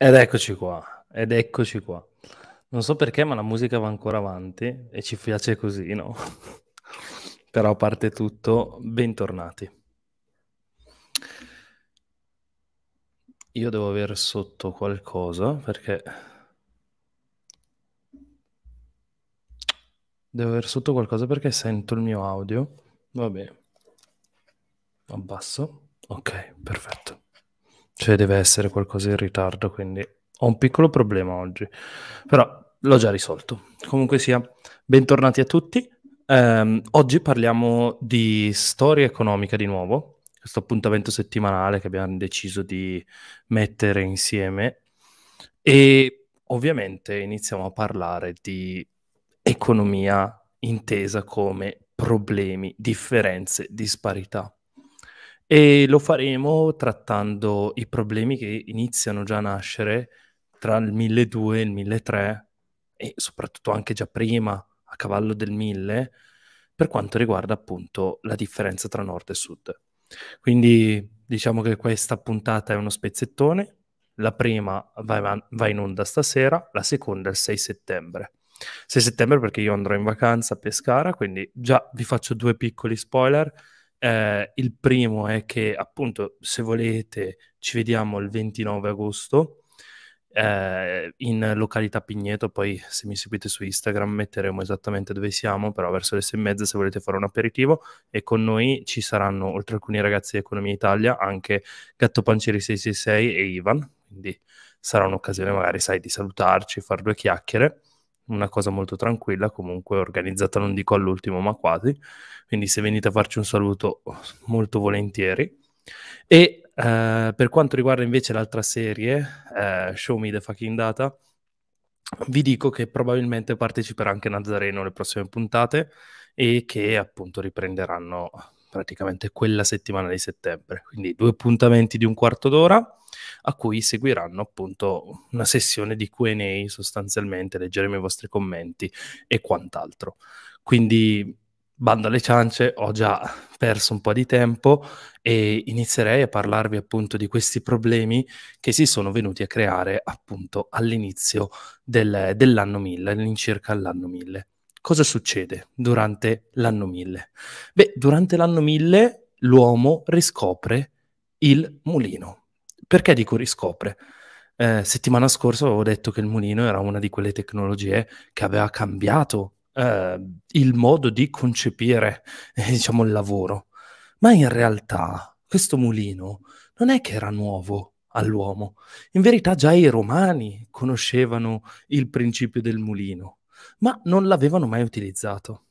Ed eccoci qua, ed eccoci qua. Non so perché, ma la musica va ancora avanti e ci piace così, no? Però a parte tutto, bentornati. Io devo avere sotto qualcosa perché... Devo avere sotto qualcosa perché sento il mio audio. Va bene. Abbasso. Ok, perfetto. Cioè deve essere qualcosa in ritardo, quindi ho un piccolo problema oggi, però l'ho già risolto. Comunque sia, bentornati a tutti. Um, oggi parliamo di storia economica di nuovo, questo appuntamento settimanale che abbiamo deciso di mettere insieme e ovviamente iniziamo a parlare di economia intesa come problemi, differenze, disparità. E lo faremo trattando i problemi che iniziano già a nascere tra il 1200 e il 1300 e soprattutto anche già prima, a cavallo del 1000, per quanto riguarda appunto la differenza tra nord e sud. Quindi diciamo che questa puntata è uno spezzettone, la prima va, va in onda stasera, la seconda il 6 settembre. 6 settembre perché io andrò in vacanza a Pescara, quindi già vi faccio due piccoli spoiler eh, il primo è che appunto se volete ci vediamo il 29 agosto eh, in località Pigneto, poi se mi seguite su Instagram metteremo esattamente dove siamo, però verso le sei e mezza se volete fare un aperitivo. E con noi ci saranno oltre alcuni ragazzi di Economia Italia anche Gatto Pancieri 666 e Ivan, quindi sarà un'occasione magari sai di salutarci, fare due chiacchiere una cosa molto tranquilla, comunque organizzata non dico all'ultimo ma quasi, quindi se venite a farci un saluto molto volentieri. E eh, per quanto riguarda invece l'altra serie, eh, Show Me the Fucking Data, vi dico che probabilmente parteciperà anche Nazareno alle prossime puntate e che appunto riprenderanno praticamente quella settimana di settembre. Quindi due appuntamenti di un quarto d'ora a cui seguiranno appunto una sessione di QA sostanzialmente, leggeremo i vostri commenti e quant'altro. Quindi bando alle ciance, ho già perso un po' di tempo e inizierei a parlarvi appunto di questi problemi che si sono venuti a creare appunto all'inizio del, dell'anno 1000, all'incirca l'anno 1000. Cosa succede durante l'anno 1000? Beh, durante l'anno 1000 l'uomo riscopre il mulino. Perché dico riscopre? Eh, settimana scorsa avevo detto che il mulino era una di quelle tecnologie che aveva cambiato eh, il modo di concepire, eh, diciamo, il lavoro. Ma in realtà questo mulino non è che era nuovo all'uomo. In verità già i romani conoscevano il principio del mulino, ma non l'avevano mai utilizzato.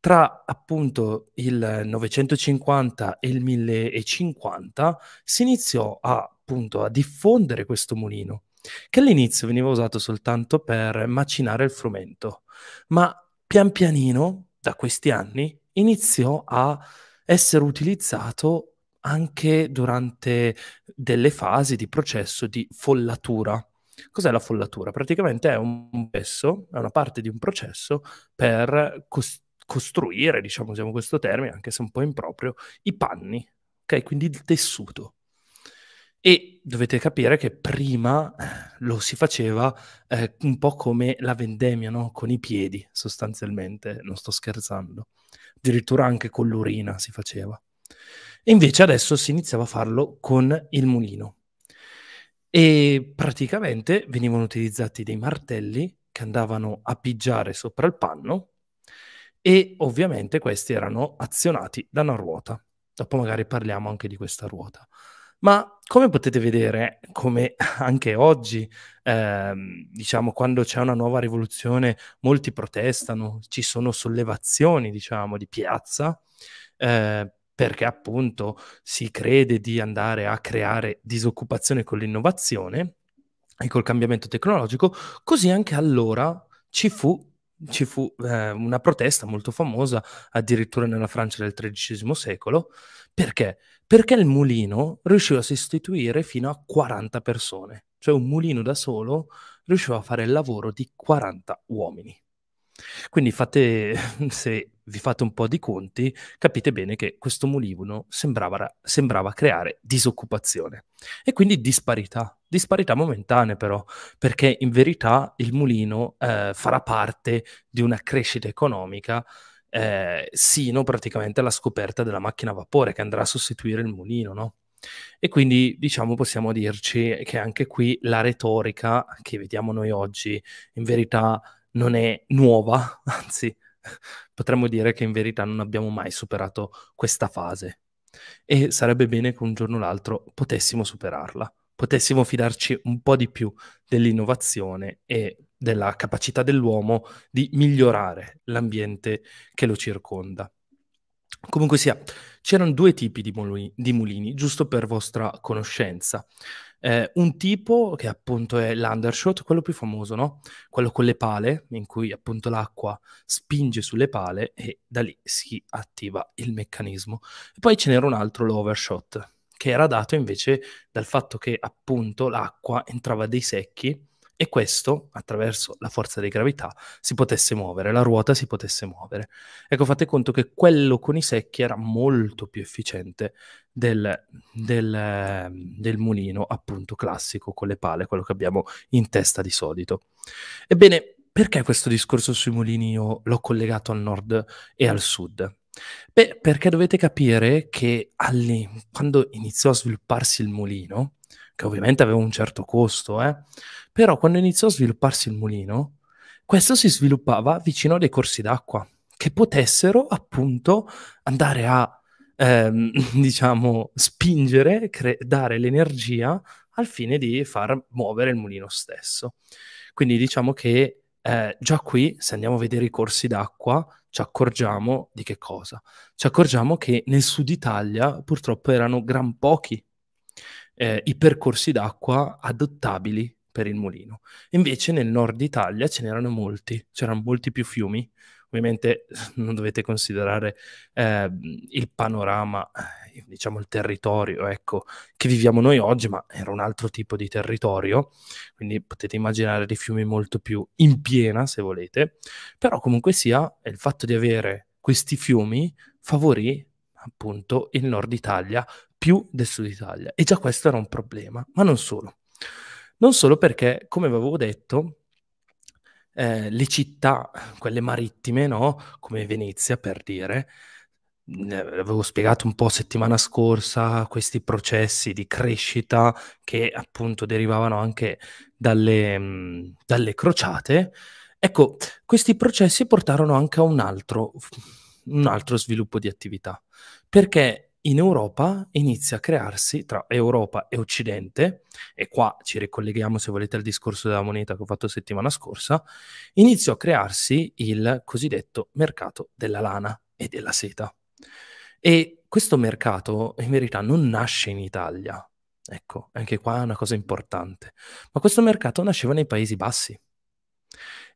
Tra appunto il 950 e il 1050 si iniziò a, appunto a diffondere questo mulino, che all'inizio veniva usato soltanto per macinare il frumento, ma pian pianino, da questi anni, iniziò a essere utilizzato anche durante delle fasi di processo di follatura. Cos'è la follatura? Praticamente è un processo, è una parte di un processo per costruire costruire, diciamo, usiamo questo termine, anche se un po' improprio, i panni, ok? Quindi il tessuto. E dovete capire che prima eh, lo si faceva eh, un po' come la vendemmia, no? Con i piedi, sostanzialmente, non sto scherzando. Addirittura anche con l'urina si faceva. E invece adesso si iniziava a farlo con il mulino. E praticamente venivano utilizzati dei martelli che andavano a pigiare sopra il panno e ovviamente questi erano azionati da una ruota. Dopo magari parliamo anche di questa ruota. Ma come potete vedere, come anche oggi, ehm, diciamo, quando c'è una nuova rivoluzione, molti protestano, ci sono sollevazioni, diciamo, di piazza, eh, perché appunto si crede di andare a creare disoccupazione con l'innovazione e col cambiamento tecnologico, così anche allora ci fu ci fu eh, una protesta molto famosa, addirittura nella Francia del XIII secolo. Perché? Perché il mulino riusciva a sostituire fino a 40 persone, cioè un mulino da solo riusciva a fare il lavoro di 40 uomini. Quindi fate, se vi fate un po' di conti, capite bene che questo mulino sembrava, sembrava creare disoccupazione e quindi disparità disparità momentanee però, perché in verità il mulino eh, farà parte di una crescita economica eh, sino praticamente alla scoperta della macchina a vapore che andrà a sostituire il mulino, no? E quindi diciamo possiamo dirci che anche qui la retorica che vediamo noi oggi in verità non è nuova, anzi potremmo dire che in verità non abbiamo mai superato questa fase e sarebbe bene che un giorno o l'altro potessimo superarla, potessimo fidarci un po' di più dell'innovazione e della capacità dell'uomo di migliorare l'ambiente che lo circonda. Comunque sia, c'erano due tipi di mulini, di mulini giusto per vostra conoscenza. Eh, un tipo che appunto è l'undershot, quello più famoso, no? Quello con le pale, in cui appunto l'acqua spinge sulle pale e da lì si attiva il meccanismo. E poi ce n'era un altro, l'overshot, che era dato invece dal fatto che appunto l'acqua entrava dei secchi e questo, attraverso la forza di gravità, si potesse muovere, la ruota si potesse muovere. Ecco, fate conto che quello con i secchi era molto più efficiente del, del, del mulino, appunto, classico con le pale, quello che abbiamo in testa di solito. Ebbene, perché questo discorso sui mulini io l'ho collegato al nord e al sud? Beh, perché dovete capire che quando iniziò a svilupparsi il mulino, che ovviamente aveva un certo costo, eh, però quando iniziò a svilupparsi il mulino, questo si sviluppava vicino a dei corsi d'acqua che potessero appunto andare a, ehm, diciamo, spingere, cre- dare l'energia al fine di far muovere il mulino stesso. Quindi diciamo che eh, già qui, se andiamo a vedere i corsi d'acqua, ci accorgiamo di che cosa? Ci accorgiamo che nel sud Italia purtroppo erano gran pochi eh, i percorsi d'acqua adottabili per il mulino. Invece nel nord Italia ce n'erano molti, c'erano molti più fiumi. Ovviamente non dovete considerare eh, il panorama, eh, diciamo il territorio, ecco, che viviamo noi oggi, ma era un altro tipo di territorio, quindi potete immaginare dei fiumi molto più in piena, se volete, però comunque sia il fatto di avere questi fiumi favorì appunto il nord Italia più del sud Italia e già questo era un problema, ma non solo. Non solo perché, come avevo detto, eh, le città, quelle marittime, no? come Venezia per dire, avevo spiegato un po' settimana scorsa questi processi di crescita che appunto derivavano anche dalle, mh, dalle crociate. Ecco, questi processi portarono anche a un altro, un altro sviluppo di attività, perché in Europa inizia a crearsi tra Europa e Occidente, e qua ci ricolleghiamo se volete al discorso della moneta che ho fatto settimana scorsa, iniziò a crearsi il cosiddetto mercato della lana e della seta. E questo mercato in verità non nasce in Italia, ecco, anche qua è una cosa importante, ma questo mercato nasceva nei Paesi Bassi.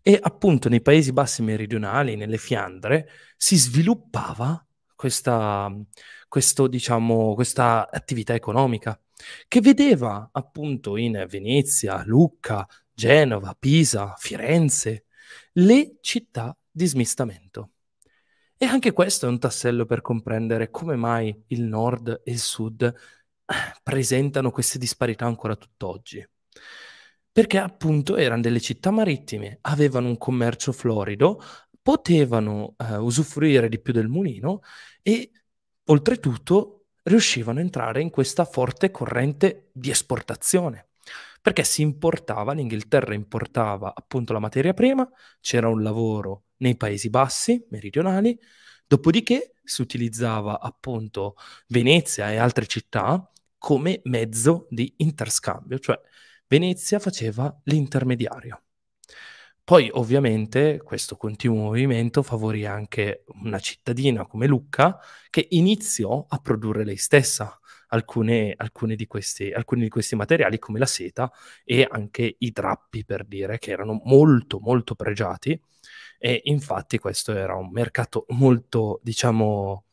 E appunto nei Paesi Bassi meridionali, nelle Fiandre, si sviluppava questa, questo, diciamo, questa attività economica che vedeva appunto in Venezia, Lucca, Genova, Pisa, Firenze, le città di smistamento. E anche questo è un tassello per comprendere come mai il nord e il sud eh, presentano queste disparità ancora tutt'oggi. Perché appunto erano delle città marittime, avevano un commercio florido, potevano eh, usufruire di più del mulino e oltretutto riuscivano a entrare in questa forte corrente di esportazione. Perché si importava, l'Inghilterra importava appunto la materia prima, c'era un lavoro nei Paesi Bassi, meridionali, dopodiché si utilizzava appunto Venezia e altre città come mezzo di interscambio, cioè Venezia faceva l'intermediario. Poi ovviamente questo continuo movimento favorì anche una cittadina come Lucca che iniziò a produrre lei stessa alcune, alcune di questi, alcuni di questi materiali come la seta e anche i drappi per dire che erano molto molto pregiati. E infatti questo era un mercato molto diciamo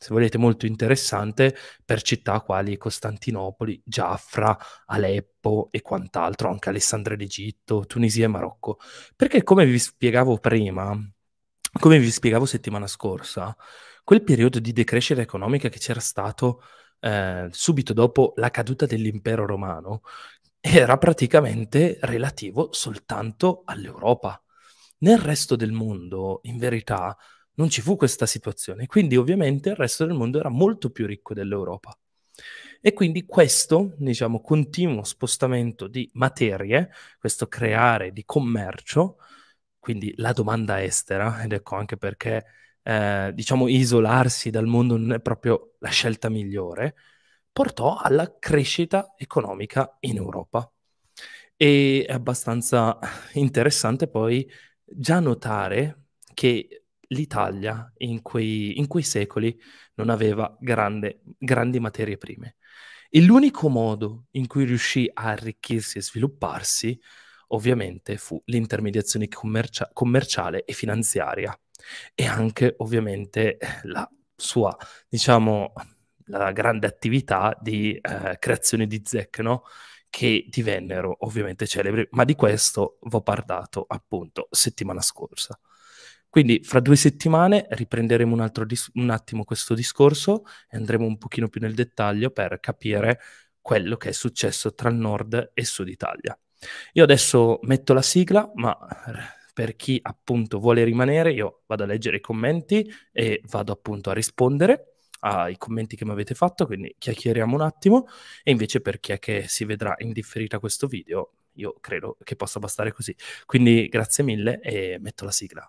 se volete, molto interessante per città quali Costantinopoli, Giafra, Aleppo e quant'altro, anche Alessandria d'Egitto, Tunisia e Marocco. Perché come vi spiegavo prima, come vi spiegavo settimana scorsa, quel periodo di decrescita economica che c'era stato eh, subito dopo la caduta dell'impero romano era praticamente relativo soltanto all'Europa. Nel resto del mondo, in verità, non ci fu questa situazione, quindi ovviamente il resto del mondo era molto più ricco dell'Europa. E quindi questo, diciamo, continuo spostamento di materie, questo creare di commercio, quindi la domanda estera, ed ecco anche perché, eh, diciamo, isolarsi dal mondo non è proprio la scelta migliore, portò alla crescita economica in Europa. E è abbastanza interessante poi già notare che l'Italia in quei, in quei secoli non aveva grande, grandi materie prime. E l'unico modo in cui riuscì a arricchirsi e svilupparsi, ovviamente, fu l'intermediazione commercia- commerciale e finanziaria e anche, ovviamente, la sua, diciamo, la grande attività di eh, creazione di no? che divennero ovviamente celebri, ma di questo vi ho parlato appunto settimana scorsa. Quindi fra due settimane riprenderemo un, dis- un attimo questo discorso e andremo un pochino più nel dettaglio per capire quello che è successo tra il nord e sud Italia. Io adesso metto la sigla, ma per chi appunto vuole rimanere, io vado a leggere i commenti e vado appunto a rispondere ai commenti che mi avete fatto, quindi chiacchieriamo un attimo e invece per chi è che si vedrà in differita questo video, io credo che possa bastare così. Quindi grazie mille e metto la sigla.